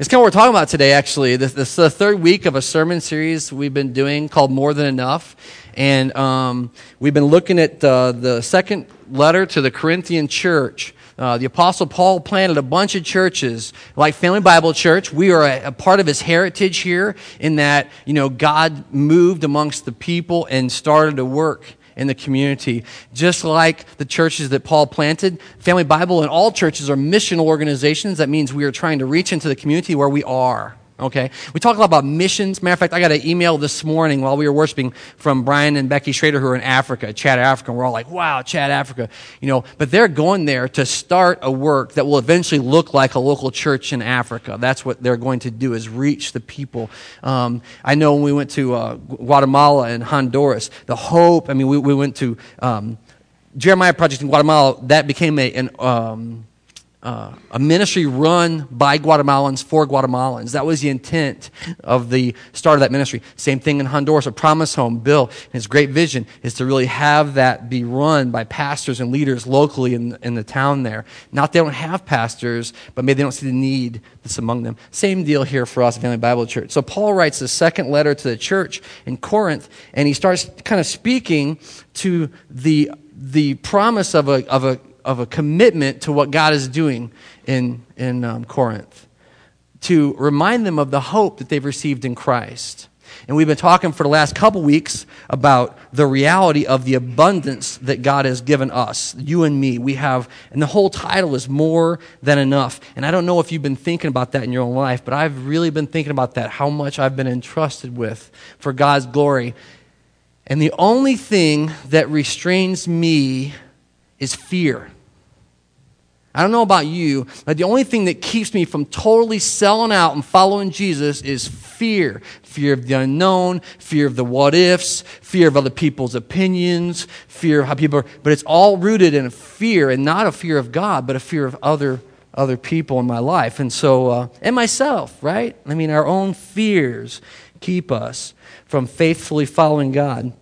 It's kind of what we're talking about today, actually. This, this is the third week of a sermon series we've been doing called More Than Enough. And um, we've been looking at uh, the second letter to the Corinthian church. Uh, the Apostle Paul planted a bunch of churches, like Family Bible Church. We are a, a, part of his heritage here in that, you know, God moved amongst the people and started to work in the community. Just like the churches that Paul planted, Family Bible and all churches are missional organizations. That means we are trying to reach into the community where we are. Okay? We talk a lot about missions. Matter of fact, I got an email this morning while we were worshiping from Brian and Becky Schrader who are in Africa, Chad Africa. And we're all like, wow, Chad Africa. You know, but they're going there to start a work that will eventually look like a local church in Africa. That's what they're going to do is reach the people. Um, I know when we went to uh, Guatemala and Honduras, the hope, I mean, we, we went to um, Jeremiah Project in Guatemala, that became a, an, um, uh, a ministry run by Guatemalans for Guatemalans. That was the intent of the start of that ministry. Same thing in Honduras, a promise home. Bill, his great vision is to really have that be run by pastors and leaders locally in, in the town there. Not they don't have pastors, but maybe they don't see the need that's among them. Same deal here for us, Family Bible Church. So Paul writes the second letter to the church in Corinth, and he starts kind of speaking to the the promise of a, of a of a commitment to what God is doing in, in um, Corinth, to remind them of the hope that they've received in Christ. And we've been talking for the last couple weeks about the reality of the abundance that God has given us, you and me. We have, and the whole title is More Than Enough. And I don't know if you've been thinking about that in your own life, but I've really been thinking about that, how much I've been entrusted with for God's glory. And the only thing that restrains me is fear. I don't know about you, but the only thing that keeps me from totally selling out and following Jesus is fear. Fear of the unknown, fear of the what ifs, fear of other people's opinions, fear of how people are, but it's all rooted in a fear and not a fear of God, but a fear of other other people in my life. And so, uh, and myself, right? I mean, our own fears keep us from faithfully following God.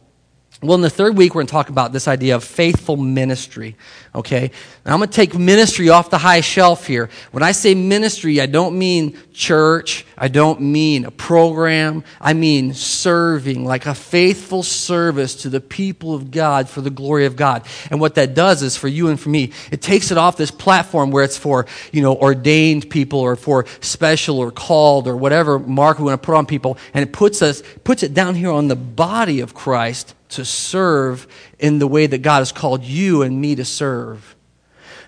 Well, in the third week, we're going to talk about this idea of faithful ministry. Okay? Now, I'm going to take ministry off the high shelf here. When I say ministry, I don't mean church. I don't mean a program. I mean serving, like a faithful service to the people of God for the glory of God. And what that does is for you and for me, it takes it off this platform where it's for, you know, ordained people or for special or called or whatever mark we want to put on people. And it puts us, puts it down here on the body of Christ to serve in the way that God has called you and me to serve.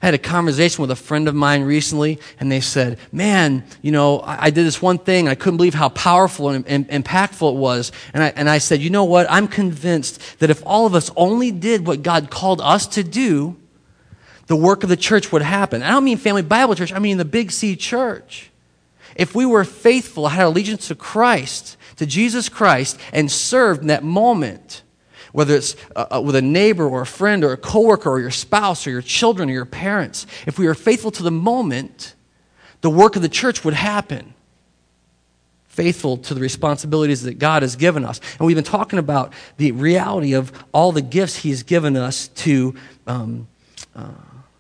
I had a conversation with a friend of mine recently, and they said, Man, you know, I, I did this one thing. I couldn't believe how powerful and, and, impactful it was. And I, and I said, You know what? I'm convinced that if all of us only did what God called us to do, the work of the church would happen. I don't mean Family Bible Church, I mean the Big C Church. If we were faithful, had allegiance to Christ, to Jesus Christ, and served in that moment, whether it's uh, uh, with a neighbor or a friend or a coworker or your spouse or your children or your parents, if we are faithful to the moment, the work of the church would happen. Faithful to the responsibilities that God has given us. And we've been talking about the reality of all the gifts He's given us to, um, uh,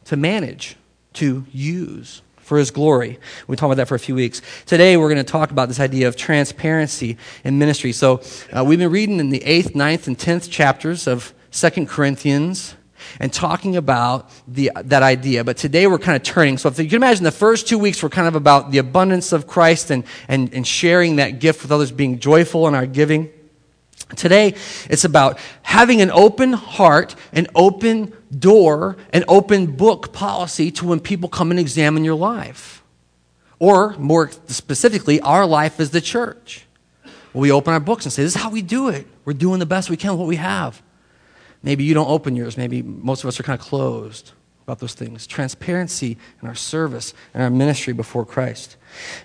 to manage, to use for his glory. We talked about that for a few weeks. Today, we're going to talk about this idea of transparency in ministry. So, uh, we've been reading in the 8th, 9th, and 10th chapters of Second Corinthians and talking about the, that idea. But today we're kind of turning. So if you can imagine the first two weeks were kind of about the abundance of Christ and, and, and sharing that gift with others, being joyful in our giving. Today, it's about having an open heart, an open door, an open book policy to when people come and examine your life. Or, more specifically, our life as the church. we open our books and say, This is how we do it. We're doing the best we can with what we have. Maybe you don't open yours. Maybe most of us are kind of closed about those things. Transparency in our service and our ministry before Christ.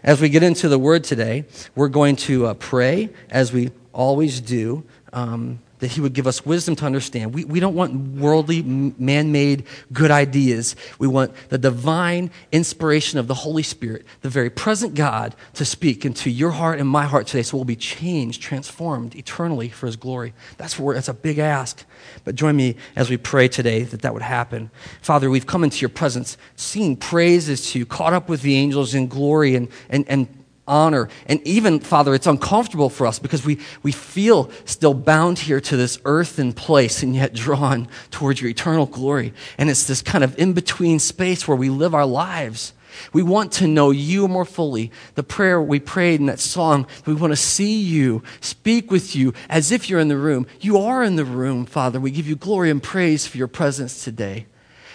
As we get into the word today, we're going to uh, pray as we always do, um, that He would give us wisdom to understand. We, we don't want worldly, man made good ideas. We want the divine inspiration of the Holy Spirit, the very present God, to speak into your heart and my heart today so we'll be changed, transformed eternally for His glory. That's, where, that's a big ask. But join me as we pray today that that would happen. Father, we've come into your presence, singing praises to you, caught up with the angels in glory and, and, and honor. And even, Father, it's uncomfortable for us because we, we feel still bound here to this earthen place and yet drawn towards your eternal glory. And it's this kind of in between space where we live our lives. We want to know you more fully. The prayer we prayed in that song, we want to see you, speak with you as if you're in the room. You are in the room, Father. We give you glory and praise for your presence today.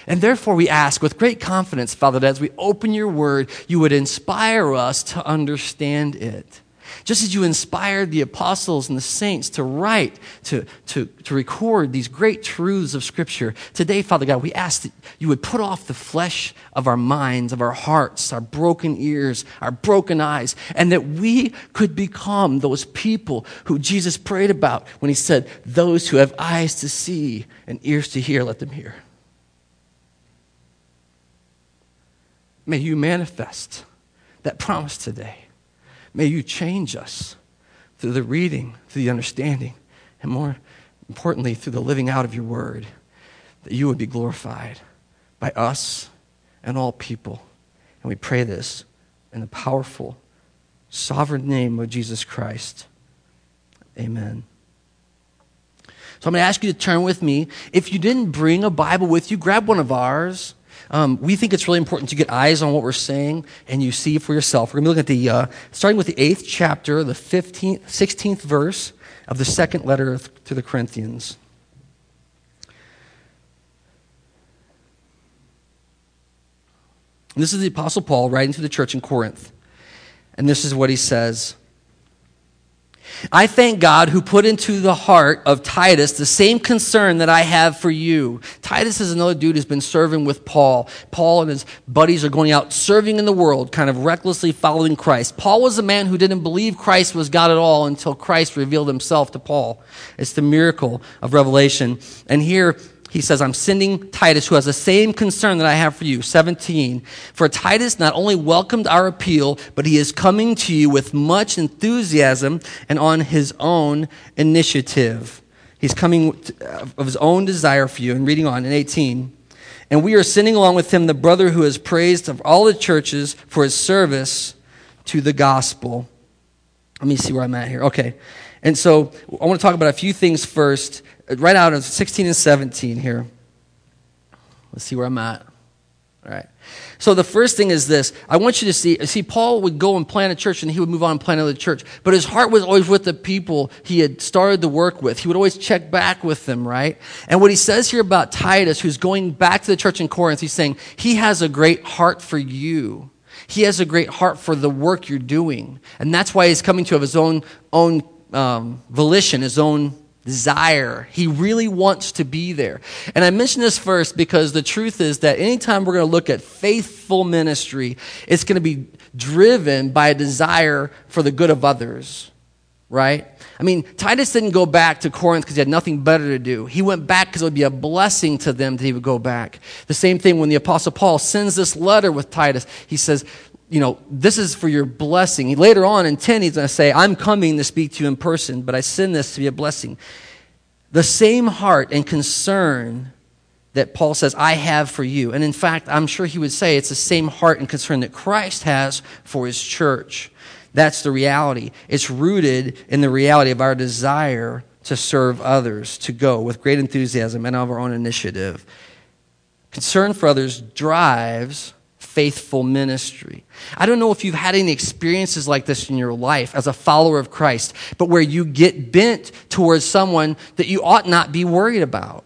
And therefore, we ask with great confidence, Father, that as we open your word, you would inspire us to understand it. Just as you inspired the apostles and the saints to write, to, to, to record these great truths of Scripture, today, Father God, we ask that you would put off the flesh of our minds, of our hearts, our broken ears, our broken eyes, and that we could become those people who Jesus prayed about when he said, Those who have eyes to see and ears to hear, let them hear. May you manifest that promise today. May you change us through the reading, through the understanding, and more importantly, through the living out of your word, that you would be glorified by us and all people. And we pray this in the powerful, sovereign name of Jesus Christ. Amen. So I'm going to ask you to turn with me. If you didn't bring a Bible with you, grab one of ours. Um, we think it's really important to get eyes on what we're saying and you see for yourself. We're going to look at the, uh, starting with the eighth chapter, the 15th, 16th verse of the second letter to the Corinthians. And this is the Apostle Paul writing to the church in Corinth. And this is what he says I thank God who put into the heart of Titus the same concern that I have for you. Titus is another dude who's been serving with Paul. Paul and his buddies are going out serving in the world, kind of recklessly following Christ. Paul was a man who didn't believe Christ was God at all until Christ revealed himself to Paul. It's the miracle of revelation. And here, he says, I'm sending Titus, who has the same concern that I have for you. 17. For Titus not only welcomed our appeal, but he is coming to you with much enthusiasm and on his own initiative. He's coming uh, of his own desire for you. And reading on in 18. And we are sending along with him the brother who is praised of all the churches for his service to the gospel. Let me see where I'm at here. Okay. And so I want to talk about a few things first right out of 16 and 17 here. Let's see where I'm at. All right. So the first thing is this. I want you to see, see, Paul would go and plant a church and he would move on and plant another church. But his heart was always with the people he had started to work with. He would always check back with them, right? And what he says here about Titus, who's going back to the church in Corinth, he's saying, he has a great heart for you. He has a great heart for the work you're doing. And that's why he's coming to of his own, own um, volition, his own desire. He really wants to be there. And I mention this first because the truth is that anytime we're going to look at faithful ministry, it's going to be driven by a desire for the good of others, right? I mean, Titus didn't go back to Corinth because he had nothing better to do. He went back because it would be a blessing to them that he would go back. The same thing when the Apostle Paul sends this letter with Titus. He says, you know, this is for your blessing. Later on in 10, he's going to say, I'm coming to speak to you in person, but I send this to be a blessing. The same heart and concern that Paul says, I have for you. And in fact, I'm sure he would say it's the same heart and concern that Christ has for his church. That's the reality. It's rooted in the reality of our desire to serve others, to go with great enthusiasm and of our own initiative. Concern for others drives faithful ministry. I don't know if you've had any experiences like this in your life as a follower of Christ, but where you get bent towards someone that you ought not be worried about.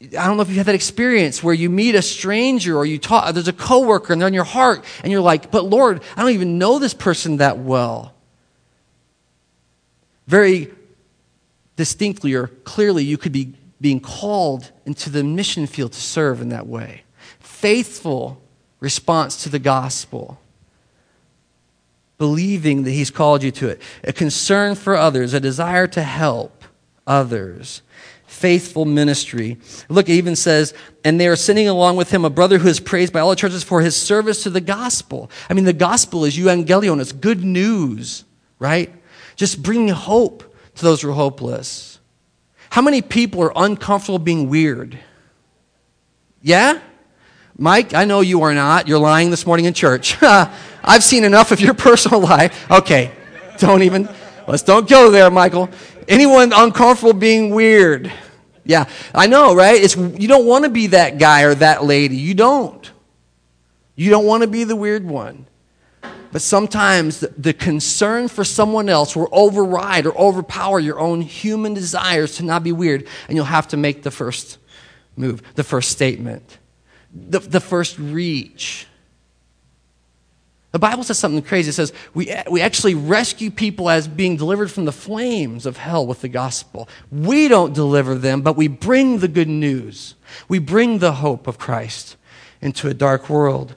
I don't know if you've had that experience where you meet a stranger or you talk, there's a coworker and they're in your heart and you're like, but Lord, I don't even know this person that well. Very distinctly or clearly, you could be being called into the mission field to serve in that way faithful response to the gospel. Believing that He's called you to it. A concern for others, a desire to help others. Faithful ministry. Look, it even says, and they are sending along with him a brother who is praised by all the churches for his service to the gospel. I mean, the gospel is euangelion, it's good news, right? Just bringing hope to those who are hopeless. How many people are uncomfortable being weird? Yeah? Mike, I know you are not. You're lying this morning in church. I've seen enough of your personal life. Okay, don't even, let's don't go there, Michael. Anyone uncomfortable being weird? Yeah, I know, right? It's, you don't want to be that guy or that lady. You don't. You don't want to be the weird one. But sometimes the, the, concern for someone else will override or overpower your own human desires to not be weird, and you'll have to make the first move, the first statement, the, the first reach. The Bible says something crazy. It says we, we actually rescue people as being delivered from the flames of hell with the gospel. We don't deliver them, but we bring the good news. We bring the hope of Christ into a dark world.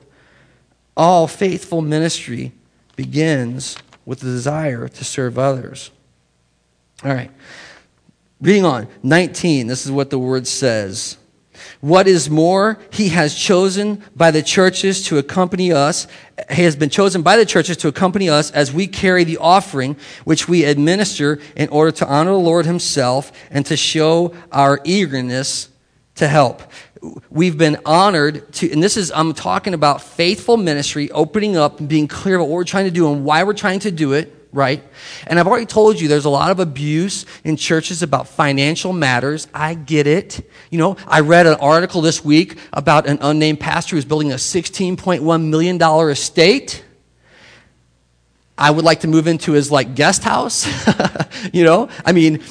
All faithful ministry begins with the desire to serve others. All right. Reading on, 19, this is what the word says. What is more, he has chosen by the churches to accompany us. He has been chosen by the churches to accompany us as we carry the offering which we administer in order to honor the Lord himself and to show our eagerness to help. We've been honored to, and this is, I'm talking about faithful ministry, opening up and being clear about what we're trying to do and why we're trying to do it right? And I've already told you there's a lot of abuse in churches about financial matters. I get it. You know, I read an article this week about an unnamed pastor who's building a $16.1 million estate. I would like to move into his like guest house. you know, I mean,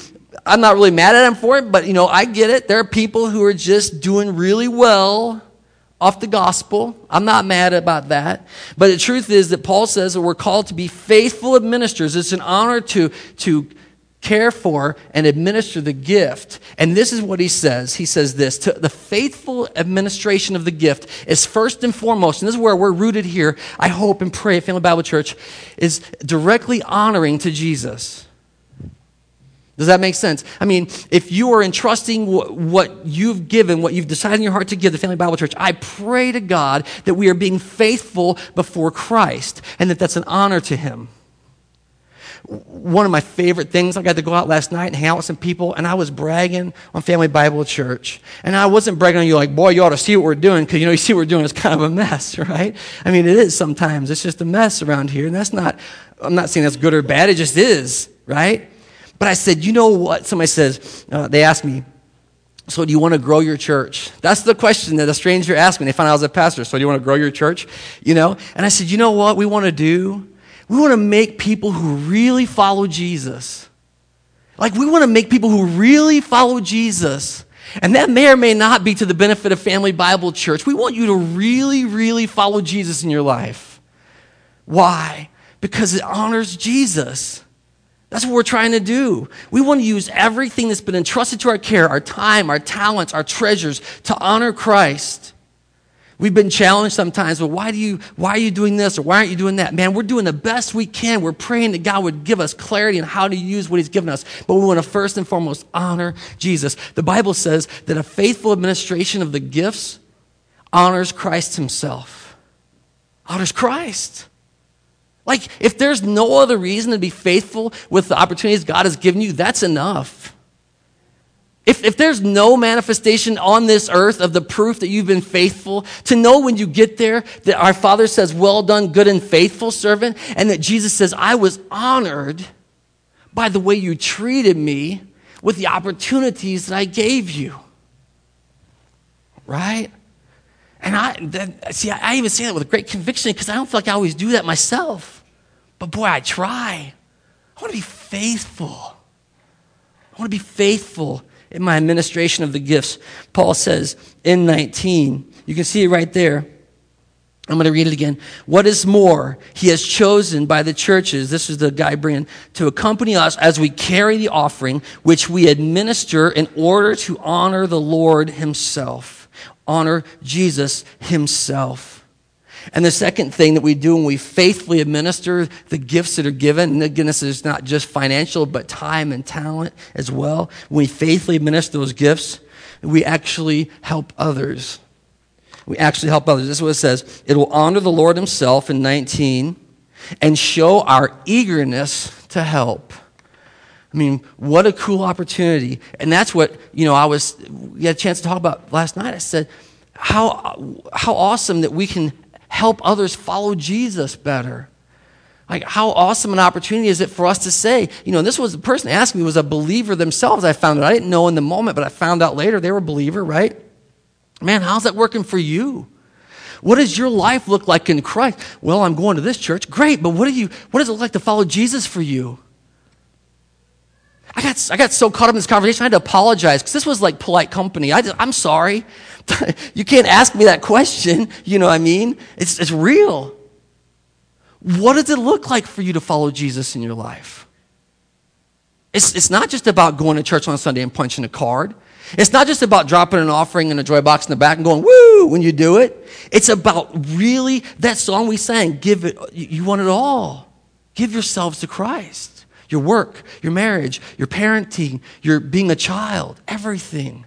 I'm not really mad at him for it, but you know, I get it. There are people who are just doing really well off the gospel. I'm not mad about that. But the truth is that Paul says that we're called to be faithful administrators. It's an honor to, to care for and administer the gift. And this is what he says. He says this to the faithful administration of the gift is first and foremost, and this is where we're rooted here, I hope and pray at Family Bible Church, is directly honoring to Jesus. Does that make sense? I mean, if you are entrusting what you've given, what you've decided in your heart to give the Family Bible Church, I pray to God that we are being faithful before Christ and that that's an honor to Him. One of my favorite things, I got to go out last night and hang out with some people, and I was bragging on Family Bible Church. And I wasn't bragging on you like, boy, you ought to see what we're doing, because you know, you see what we're doing, it's kind of a mess, right? I mean, it is sometimes. It's just a mess around here, and that's not, I'm not saying that's good or bad, it just is, right? But I said, you know what? Somebody says, uh, they asked me, so do you want to grow your church? That's the question that a stranger asked me. They found out I was a pastor. So do you want to grow your church? You know? And I said, you know what we want to do? We want to make people who really follow Jesus. Like we want to make people who really follow Jesus. And that may or may not be to the benefit of Family Bible Church. We want you to really, really follow Jesus in your life. Why? Because it honors Jesus. That's what we're trying to do. We want to use everything that's been entrusted to our care, our time, our talents, our treasures, to honor Christ. We've been challenged sometimes, well, why do you why are you doing this or why aren't you doing that? Man, we're doing the best we can. We're praying that God would give us clarity on how to use what He's given us. But we want to first and foremost honor Jesus. The Bible says that a faithful administration of the gifts honors Christ Himself. Honors Christ. Like, if there's no other reason to be faithful with the opportunities God has given you, that's enough. If, if there's no manifestation on this earth of the proof that you've been faithful, to know when you get there that our Father says, Well done, good and faithful servant, and that Jesus says, I was honored by the way you treated me with the opportunities that I gave you. Right? And I, then, see, I even say that with great conviction because I don't feel like I always do that myself. But boy, I try. I want to be faithful. I want to be faithful in my administration of the gifts. Paul says in 19, you can see it right there. I'm going to read it again. What is more, he has chosen by the churches, this is the guy bringing, to accompany us as we carry the offering, which we administer in order to honor the Lord himself honor Jesus himself. And the second thing that we do when we faithfully administer the gifts that are given, and again, this is not just financial, but time and talent as well. When we faithfully administer those gifts, we actually help others. We actually help others. This is what it says. It will honor the Lord himself in 19 and show our eagerness to help. I mean, what a cool opportunity. And that's what, you know, I was, we had a chance to talk about last night. I said, how, how awesome that we can help others follow Jesus better. Like, how awesome an opportunity is it for us to say, you know, this was the person asking me was a believer themselves. I found it. I didn't know in the moment, but I found out later they were a believer, right? Man, how's that working for you? What does your life look like in Christ? Well, I'm going to this church. Great, but what, do you, what does it look like to follow Jesus for you? I got, I got so caught up in this conversation, I had to apologize because this was like polite company. I I'm sorry. you can't ask me that question. You know what I mean? It's, it's real. What does it look like for you to follow Jesus in your life? It's, it's not just about going to church on Sunday and punching a card. It's not just about dropping an offering in a joy box in the back and going, woo, when you do it. It's about really that song we sang, give it, you want it all. Give yourselves to Christ. Your work, your marriage, your parenting, your being a child, everything.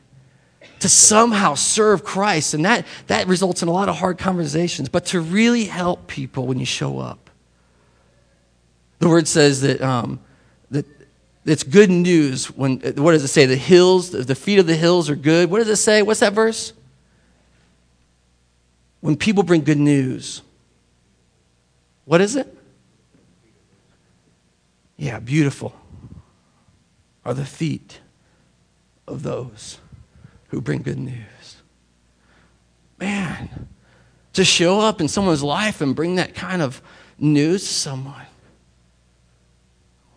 To somehow serve Christ. And that, that results in a lot of hard conversations, but to really help people when you show up. The word says that, um, that it's good news when, what does it say? The hills, the feet of the hills are good. What does it say? What's that verse? When people bring good news, what is it? Yeah, beautiful are the feet of those who bring good news. Man, to show up in someone's life and bring that kind of news to someone.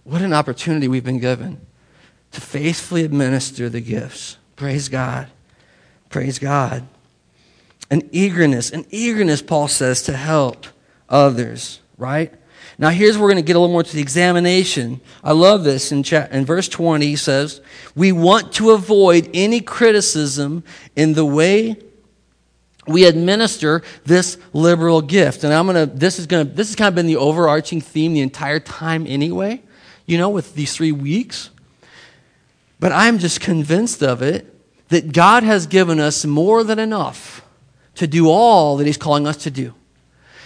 What an opportunity we've been given to faithfully administer the gifts. Praise God. Praise God. An eagerness, an eagerness, Paul says, to help others, right? Now, here's where we're going to get a little more to the examination. I love this. In, chat, in verse 20, he says, We want to avoid any criticism in the way we administer this liberal gift. And I'm going to, this is going to, this has kind of been the overarching theme the entire time anyway you know, with these three weeks. But I'm just convinced of it that God has given us more than enough to do all that He's calling us to do.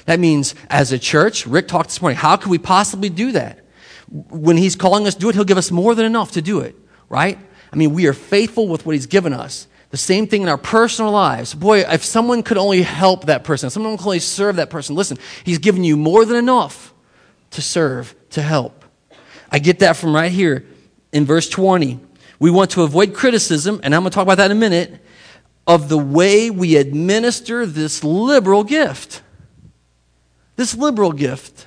That means, as a church, Rick talked this morning, how could we possibly do that? When He's calling us to do it, He'll give us more than enough to do it, right? I mean, we are faithful with what He's given us. The same thing in our personal lives. Boy, if someone could only help that person, someone could only serve that person, listen, He's given you more than enough to serve, to help. I get that from right here in verse 20. We want to avoid criticism, and I'm going to talk about that in a minute, of the way we administer this liberal gift. This liberal gift.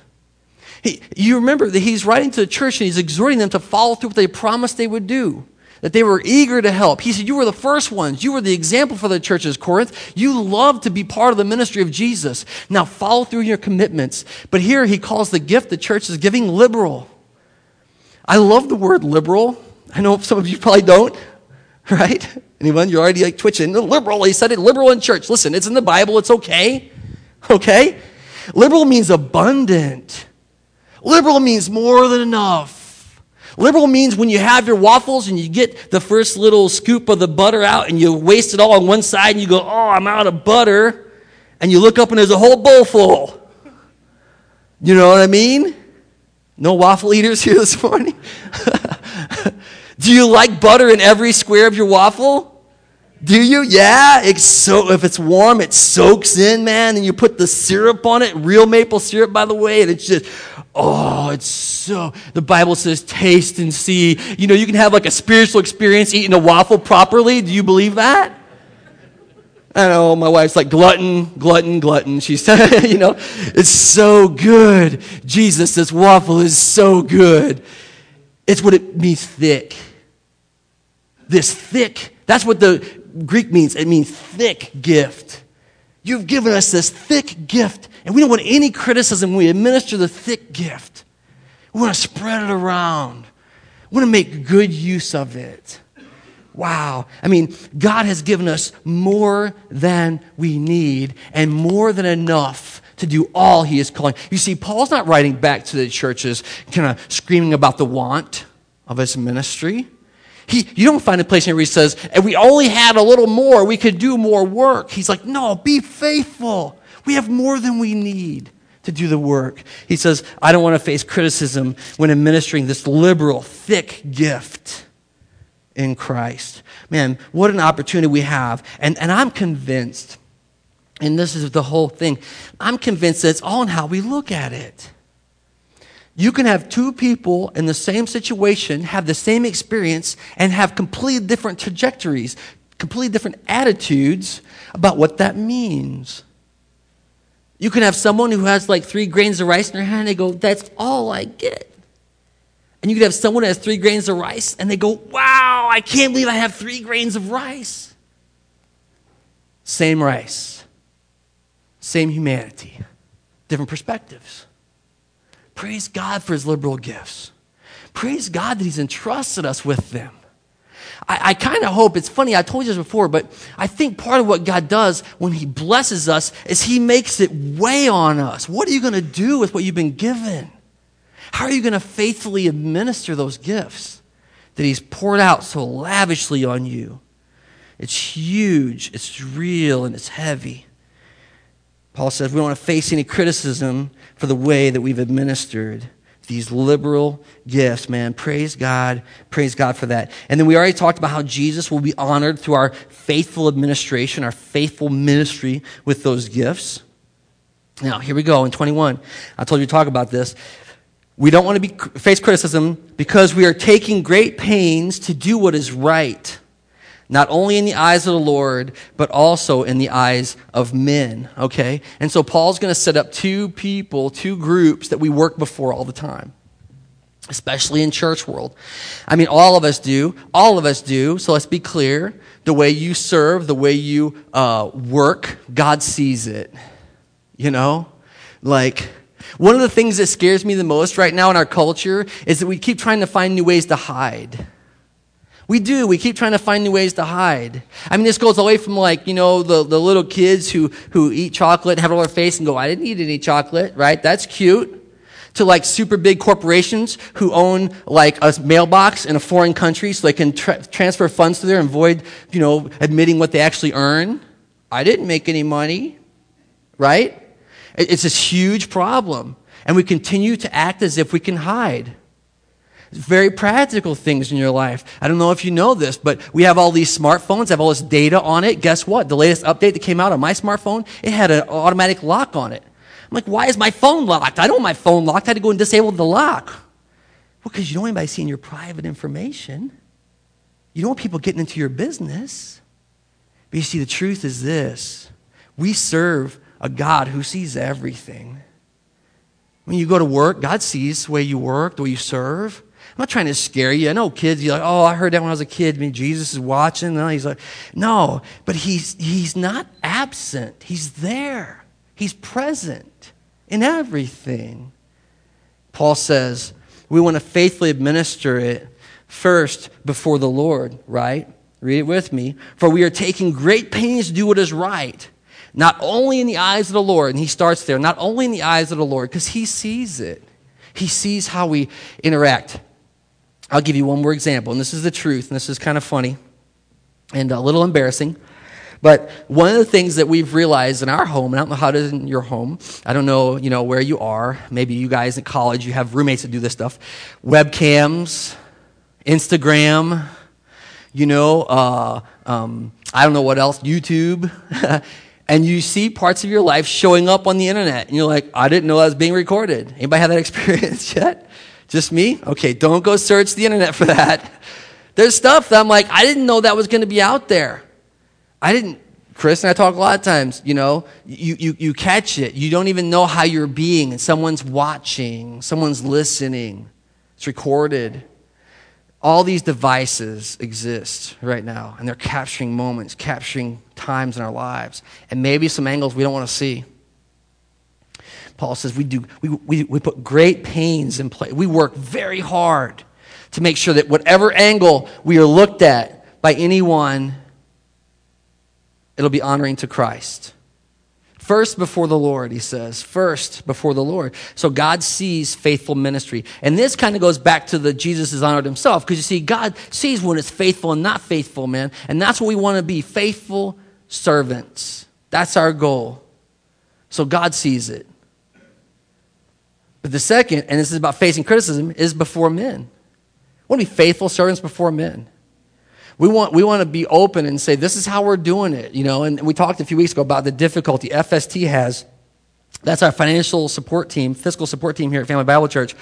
He, you remember that he's writing to the church and he's exhorting them to follow through what they promised they would do that they were eager to help. He said, You were the first ones. You were the example for the churches, Corinth. You loved to be part of the ministry of Jesus. Now follow through your commitments. But here he calls the gift the church is giving liberal. I love the word liberal. I know some of you probably don't, right? Anyone? You're already like twitching. Liberal, he said it liberal in church. Listen, it's in the Bible, it's okay. Okay? Liberal means abundant. Liberal means more than enough. Liberal means when you have your waffles and you get the first little scoop of the butter out and you waste it all on one side and you go, oh, I'm out of butter. And you look up and there's a whole bowl full. You know what I mean? No waffle eaters here this morning? Do you like butter in every square of your waffle? Do you? Yeah. It's so if it's warm, it soaks in, man, and you put the syrup on it, real maple syrup, by the way, and it's just oh, it's so the Bible says taste and see. You know, you can have like a spiritual experience eating a waffle properly. Do you believe that? I know my wife's like glutton, glutton, glutton. She said, you know, it's so good. Jesus, this waffle is so good. It's what it means thick. This thick, that's what the Greek means. It means thick gift. You've given us this thick gift, and we don't want any criticism we administer the thick gift. We want to spread it around. We want to make good use of it. Wow. I mean, God has given us more than we need and more than enough to do all He is calling. You see, Paul's not writing back to the churches kind of screaming about the want of his ministry. He, you don't find a place where he says, if we only had a little more, we could do more work. He's like, no, be faithful. We have more than we need to do the work. He says, I don't want to face criticism when administering this liberal, thick gift in Christ. Man, what an opportunity we have. And, and I'm convinced, And this is the whole thing. I'm convinced that it's all in how we look at it. You can have two people in the same situation, have the same experience, and have completely different trajectories, completely different attitudes about what that means. You can have someone who has like three grains of rice in their hand, and they go, That's all I get. And you could have someone who has three grains of rice, and they go, Wow, I can't believe I have three grains of rice. Same rice, same humanity, different perspectives. Praise God for his liberal gifts. Praise God that he's entrusted us with them. I, I kind of hope, it's funny, I told you this before, but I think part of what God does when he blesses us is he makes it weigh on us. What are you going to do with what you've been given? How are you going to faithfully administer those gifts that he's poured out so lavishly on you? It's huge, it's real, and it's heavy. Paul says we don't want to face any criticism for the way that we've administered these liberal gifts, man. Praise God. Praise God for that. And then we already talked about how Jesus will be honored through our faithful administration, our faithful ministry with those gifts. Now, here we go in 21. I told you to talk about this. We don't want to be, face criticism because we are taking great pains to do what is right not only in the eyes of the Lord, but also in the eyes of men. Okay? And so Paul's going to set up two people, two groups that we work before all the time. Especially in church world. I mean, all of us do. All of us do. So let's be clear. The way you serve, the way you uh, work, God sees it. You know? Like, one of the things that scares me the most right now in our culture is that we keep trying to find new ways to hide. We do. We keep trying to find new ways to hide. I mean, this goes away from like, you know, the, the little kids who, who eat chocolate and have it on their face and go, I didn't eat any chocolate, right? That's cute. To like super big corporations who own like a mailbox in a foreign country so they can tra- transfer funds to there and avoid, you know, admitting what they actually earn. I didn't make any money, right? It's this huge problem. And we continue to act as if we can hide very practical things in your life. I don't know if you know this, but we have all these smartphones, have all this data on it. Guess what? The latest update that came out on my smartphone, it had an automatic lock on it. I'm like, why is my phone locked? I don't want my phone locked. I had to go and disable the lock. Well, because you don't want anybody seeing your private information. You don't want people getting into your business. But you see, the truth is this we serve a God who sees everything. When you go to work, God sees the way you work, the way you serve. I'm not trying to scare you. I know kids, you're like, oh, I heard that when I was a kid. I mean, Jesus is watching. No, he's like, no, but he's, he's not absent. He's there. He's present in everything. Paul says we want to faithfully administer it first before the Lord, right? Read it with me. For we are taking great pains to do what is right, not only in the eyes of the Lord, and he starts there, not only in the eyes of the Lord, because he sees it. He sees how we interact. I'll give you one more example, and this is the truth, and this is kind of funny and a little embarrassing. But one of the things that we've realized in our home, and I don't know how it is in your home, I don't know, you know, where you are. Maybe you guys in college, you have roommates that do this stuff. Webcams, Instagram, you know, uh, um, I don't know what else, YouTube. and you see parts of your life showing up on the internet, and you're like, I didn't know that was being recorded. Anybody have that experience yet? Just me? Okay, don't go search the internet for that. There's stuff that I'm like, I didn't know that was going to be out there. I didn't. Chris and I talk a lot of times, you know, you, you, you catch it. You don't even know how you're being, and someone's watching, someone's listening. It's recorded. All these devices exist right now, and they're capturing moments, capturing times in our lives, and maybe some angles we don't want to see. Paul says we, do, we, we, we put great pains in place. We work very hard to make sure that whatever angle we are looked at by anyone, it'll be honoring to Christ. First before the Lord, he says. First before the Lord. So God sees faithful ministry. And this kind of goes back to the Jesus is honored himself. Because you see, God sees when it's faithful and not faithful, man. And that's what we want to be faithful servants. That's our goal. So God sees it. But the second, and this is about facing criticism, is before men. We want to be faithful servants before men. We want, we want to be open and say, this is how we're doing it, you know. And we talked a few weeks ago about the difficulty FST has. That's our financial support team, fiscal support team here at Family Bible Church.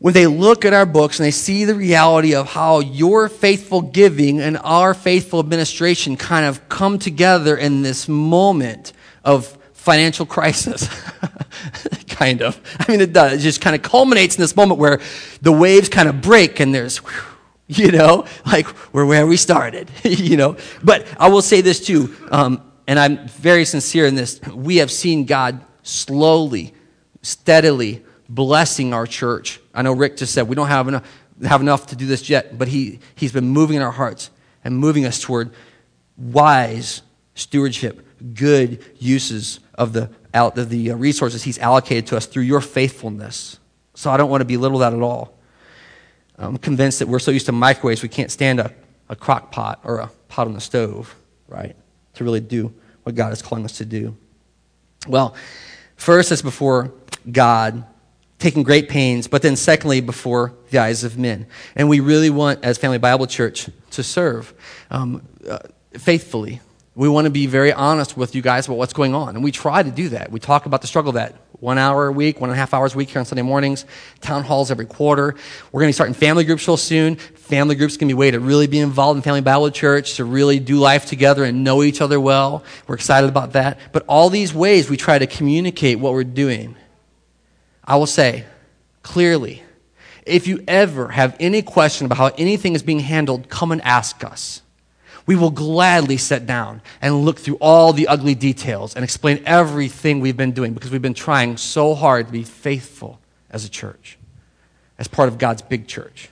When they look at our books and they see the reality of how your faithful giving and our faithful administration kind of come together in this moment of financial crisis. Kind of. I mean, it does. It just kind of culminates in this moment where the waves kind of break and there's, you know, like we're where we started, you know. But I will say this too, um, and I'm very sincere in this. We have seen God slowly, steadily blessing our church. I know Rick just said we don't have enough, have enough to do this yet, but he, he's been moving in our hearts and moving us toward wise stewardship, good uses of the, out of the uh, resources he's allocated to us through your faithfulness. So I don't want to belittle that at all. I'm convinced that we're so used to microwaves, we can't stand a, a crock pot or a pot on the stove, right? To really do what God is calling us to do. Well, first, it's before God, taking great pains, but then secondly, before the eyes of men. And we really want, as Family Bible Church, to serve um, uh, faithfully. We want to be very honest with you guys about what's going on. And we try to do that. We talk about the struggle that one hour a week, one and a half hours a week here on Sunday mornings, town halls every quarter. We're going to be starting family groups real soon. Family groups can be a way to really be involved in Family Bible Church, to really do life together and know each other well. We're excited about that. But all these ways we try to communicate what we're doing. I will say clearly, if you ever have any question about how anything is being handled, come and ask us we will gladly sit down and look through all the ugly details and explain everything we've been doing because we've been trying so hard to be faithful as a church, as part of God's big church.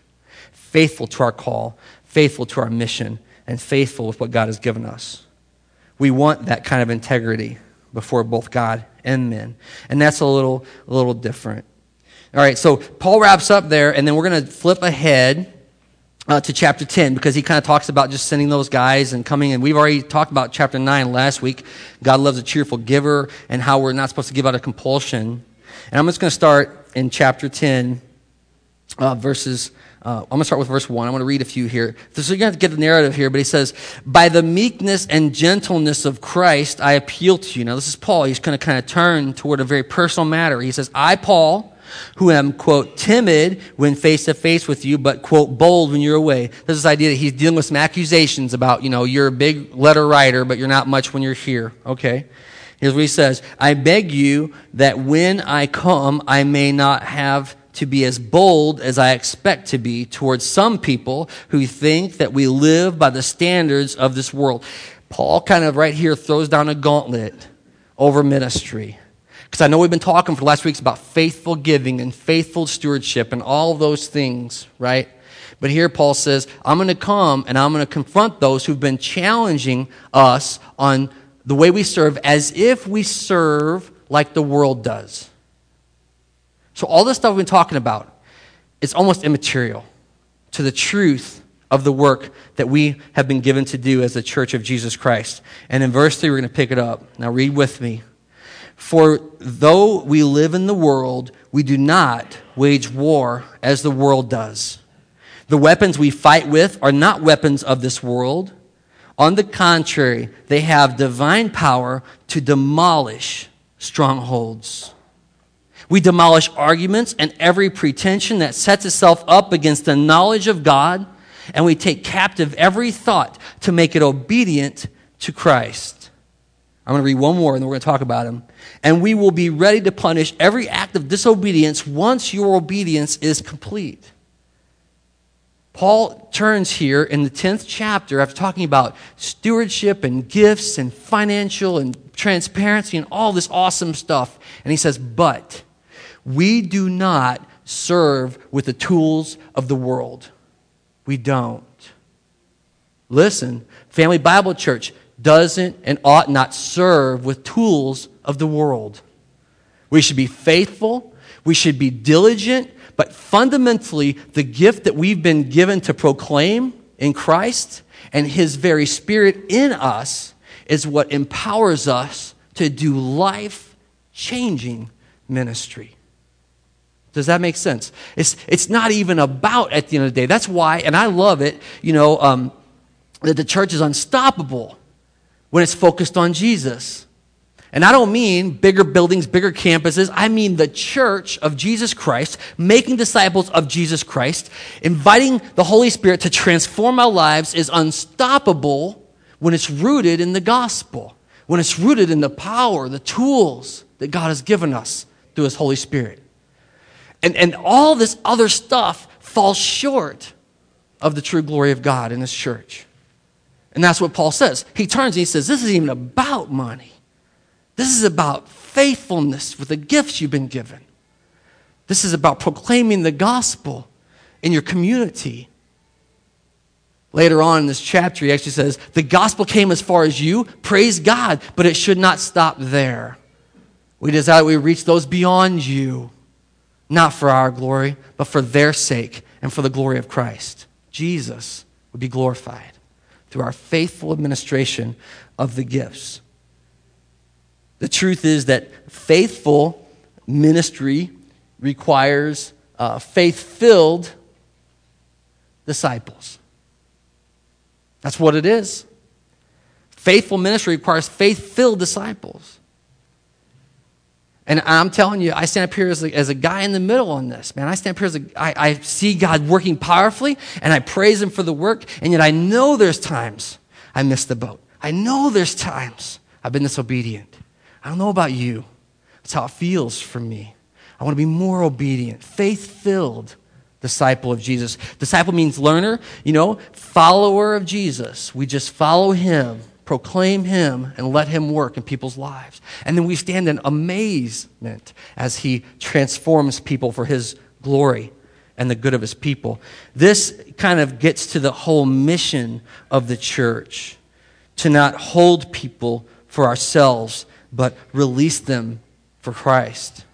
Faithful to our call, faithful to our mission, and faithful with what God has given us. We want that kind of integrity before both God and men. And that's a little, a little different. All right, so Paul wraps up there, and then we're going to flip ahead uh, to chapter 10 because he kind of talks about just sending those guys and coming. And we've already talked about chapter 9 last week. God loves a cheerful giver and how we're not supposed to give out of compulsion. And I'm just going to start in chapter 10, uh, verses. Uh, I'm going to start with verse 1. I'm going to read a few here. So you're going to get the narrative here, but he says, By the meekness and gentleness of Christ, I appeal to you. Now, this is Paul. He's going to kind of turn toward a very personal matter. He says, I, Paul, who am, quote, timid when face to face with you, but, quote, bold when you're away. There's this idea that he's dealing with some accusations about, you know, you're a big letter writer, but you're not much when you're here. Okay. Here's what he says I beg you that when I come, I may not have to be as bold as I expect to be towards some people who think that we live by the standards of this world. Paul kind of right here throws down a gauntlet over ministry. Because I know we've been talking for the last weeks about faithful giving and faithful stewardship and all those things, right? But here Paul says, I'm going to come and I'm going to confront those who've been challenging us on the way we serve as if we serve like the world does. So all this stuff we've been talking about is almost immaterial to the truth of the work that we have been given to do as the church of Jesus Christ. And in verse 3, we're going to pick it up. Now read with me. For though we live in the world, we do not wage war as the world does. The weapons we fight with are not weapons of this world. On the contrary, they have divine power to demolish strongholds. We demolish arguments and every pretension that sets itself up against the knowledge of God, and we take captive every thought to make it obedient to Christ. I'm going to read one more and then we're going to talk about him and we will be ready to punish every act of disobedience once your obedience is complete. Paul turns here in the 10th chapter after talking about stewardship and gifts and financial and transparency and all this awesome stuff. And he says, But we do not serve with the tools of the world. We don't. Listen, Family Bible Church doesn't and ought not serve with tools of the world. We should be faithful, we should be diligent, but fundamentally, the gift that we've been given to proclaim in Christ and His very Spirit in us is what empowers us to do life changing ministry. Does that make sense? It's, it's not even about at the end of the day. That's why, and I love it, you know, um, that the church is unstoppable when it's focused on Jesus. And I don't mean bigger buildings, bigger campuses. I mean the church of Jesus Christ, making disciples of Jesus Christ, inviting the Holy Spirit to transform our lives is unstoppable when it's rooted in the gospel, when it's rooted in the power, the tools that God has given us through His Holy Spirit. And, and all this other stuff falls short of the true glory of God in His church. And that's what Paul says. He turns and he says, This isn't even about money. This is about faithfulness with the gifts you've been given. This is about proclaiming the gospel in your community. Later on in this chapter, he actually says, The gospel came as far as you. Praise God, but it should not stop there. We desire we reach those beyond you, not for our glory, but for their sake and for the glory of Christ. Jesus would be glorified through our faithful administration of the gifts. The truth is that faithful ministry requires uh, faith filled disciples. That's what it is. Faithful ministry requires faith filled disciples. And I'm telling you, I stand up here as a, as a guy in the middle on this, man. I stand up here as a, I, I see God working powerfully, and I praise Him for the work, and yet I know there's times I miss the boat. I know there's times I've been disobedient. I don't know about you. That's how it feels for me. I want to be more obedient, faith filled disciple of Jesus. Disciple means learner, you know, follower of Jesus. We just follow him, proclaim him, and let him work in people's lives. And then we stand in amazement as he transforms people for his glory and the good of his people. This kind of gets to the whole mission of the church to not hold people for ourselves but release them for Christ.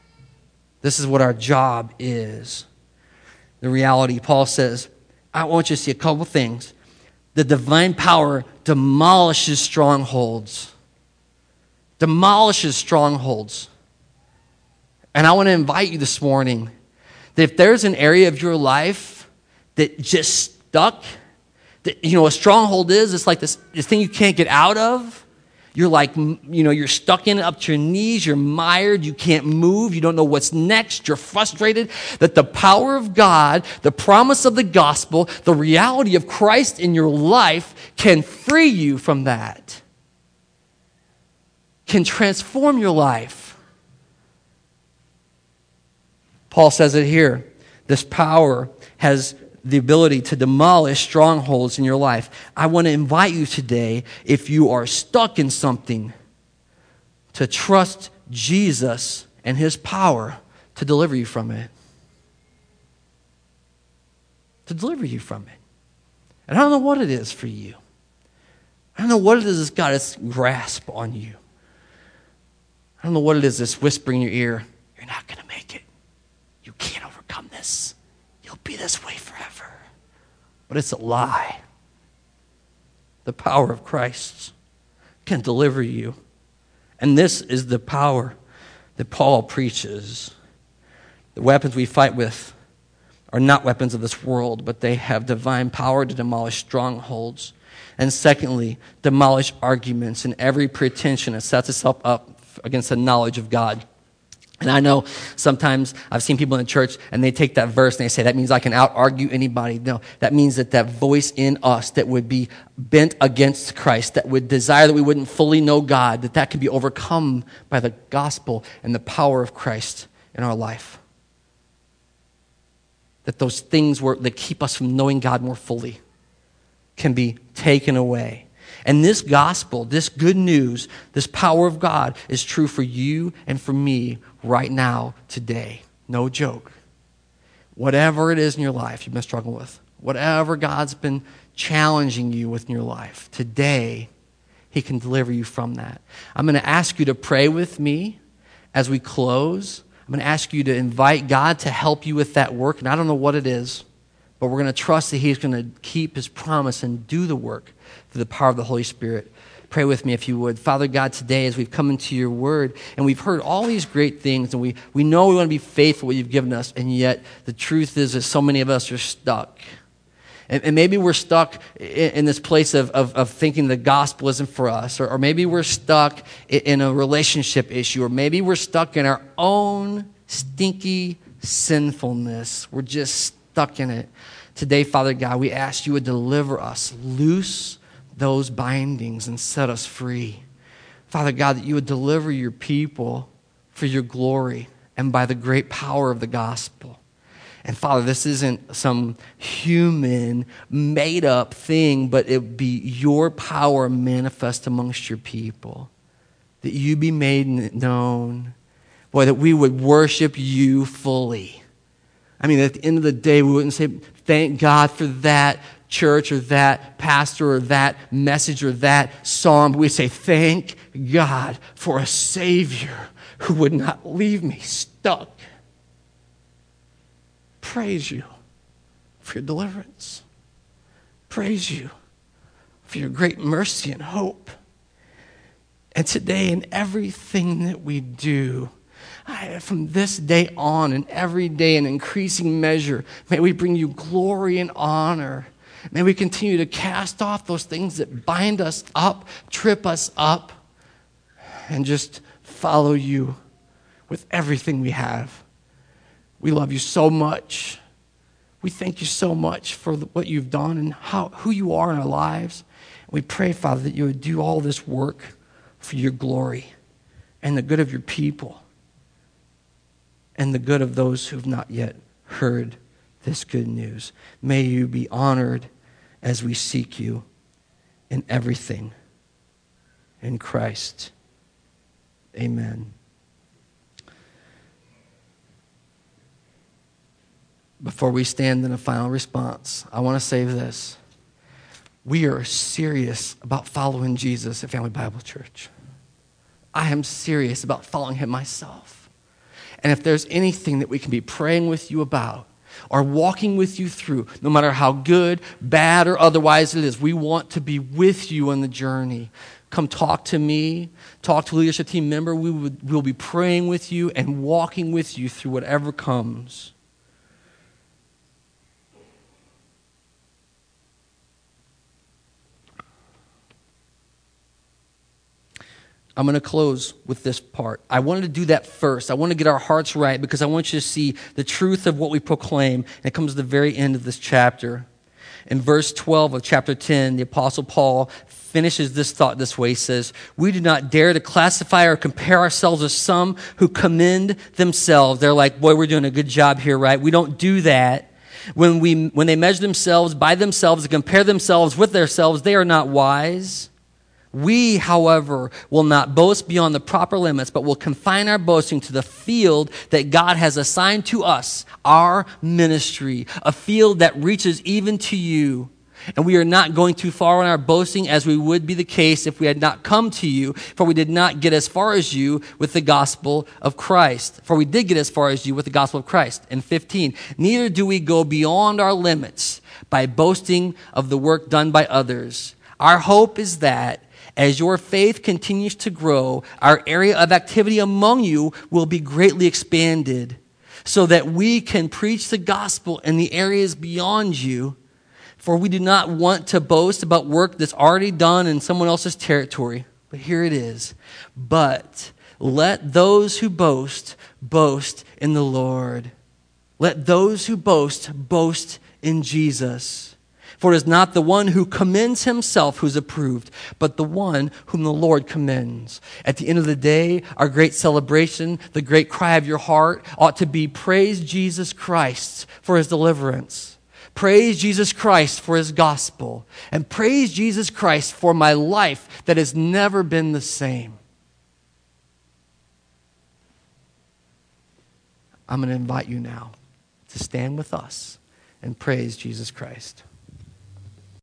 This is what our job is. The reality, Paul says, I want you to see a couple things. The divine power demolishes strongholds. Demolishes strongholds. And I want to invite you this morning that if there's an area of your life that just stuck, that, you know, a stronghold is, it's like this, this thing you can't get out of you're like, you know, you're stuck in up to your knees. You're mired. You can't move. You don't know what's next. You're frustrated. That the power of God, the promise of the gospel, the reality of Christ in your life can free you from that, can transform your life. Paul says it here. This power has the ability to demolish strongholds in your life. I want to invite you today, if you are stuck in something, to trust Jesus and his power to deliver you from it. To deliver you from it. And I don't know what it is for you. I don't know what it is that's got its grasp on you. I don't know what it is that's whispering in your ear. You're not going to make it. You can't overcome this. You'll be this way forever. But it's a lie. The power of Christ can deliver you. And this is the power that Paul preaches. The weapons we fight with are not weapons of this world, but they have divine power to demolish strongholds. And secondly, demolish arguments and every pretension that sets itself up against the knowledge of God. And I know sometimes I've seen people in church and they take that verse and they say that means I can out argue anybody. No, that means that that voice in us that would be bent against Christ, that would desire that we wouldn't fully know God, that that can be overcome by the gospel and the power of Christ in our life. That those things were, that keep us from knowing God more fully can be taken away and this gospel, this good news, this power of God is true for you and for me right now, today. No joke. Whatever it is in your life you've been struggling with, whatever God's been challenging you with in your life, today, He can deliver you from that. I'm going to ask you to pray with me as we close. I'm going to ask you to invite God to help you with that work. And I don't know what it is, but we're going to trust that He's going to keep His promise and do the work through the power of the Holy Spirit. Pray with me if you would. Father God, today as we've come into your word and we've heard all these great things and we, we know we want to be faithful what you've given us, and yet the truth is that so many of us are stuck. And, and maybe we're stuck in, in this place of, of, of, thinking the gospel isn't for us. Or, or maybe we're stuck in, in a relationship issue. Or maybe we're stuck in our own stinky sinfulness. We're just stuck in it. Today, Father God, we ask you would deliver us, loose those bindings, and set us free. Father God, that you would deliver your people for your glory and by the great power of the gospel. And Father, this isn't some human made up thing, but it would be your power manifest amongst your people. That you be made known. Boy, that we would worship you fully. I mean, at the end of the day, we wouldn't say, thank God for that church or that pastor or that message or that psalm. We say, thank God for a Savior who would not leave me stuck. Praise you for your deliverance. Praise you for your great mercy and hope. And today, in everything that we do, from this day on and every day in increasing measure, may we bring you glory and honor. May we continue to cast off those things that bind us up, trip us up, and just follow you with everything we have. We love you so much. We thank you so much for what you've done and how, who you are in our lives. We pray, Father, that you would do all this work for your glory and the good of your people and the good of those who've not yet heard this good news. May you be honored as we seek you in everything. In Christ. Amen. Before we stand in a final response, I want to say this. We are serious about following Jesus at Family Bible Church. I am serious about following him myself. And if there's anything that we can be praying with you about or walking with you through, no matter how good, bad, or otherwise it is, we want to be with you on the journey. Come talk to me, talk to a leadership team member. We'll be praying with you and walking with you through whatever comes. I'm going to close with this part. I wanted to do that first. I want to get our hearts right because I want you to see the truth of what we proclaim. And it comes to the very end of this chapter. In verse 12 of chapter 10, the Apostle Paul finishes this thought this way. He says, We do not dare to classify or compare ourselves with some who commend themselves. They're like, Boy, we're doing a good job here, right? We don't do that. When, we, when they measure themselves by themselves and compare themselves with themselves, they are not wise. We, however, will not boast beyond the proper limits, but will confine our boasting to the field that God has assigned to us, our ministry, a field that reaches even to you. And we are not going too far in our boasting as we would be the case if we had not come to you, for we did not get as far as you with the gospel of Christ. For we did get as far as you with the gospel of Christ. And 15, neither do we go beyond our limits by boasting of the work done by others. Our hope is that as your faith continues to grow, our area of activity among you will be greatly expanded so that we can preach the gospel in the areas beyond you. For we do not want to boast about work that's already done in someone else's territory. But here it is. But let those who boast boast in the Lord. Let those who boast boast in Jesus. For it is not the one who commends himself who's approved, but the one whom the Lord commends. At the end of the day, our great celebration, the great cry of your heart ought to be praise Jesus Christ for his deliverance. Praise Jesus Christ for his gospel. And praise Jesus Christ for my life that has never been the same. I'm going to invite you now to stand with us and praise Jesus Christ.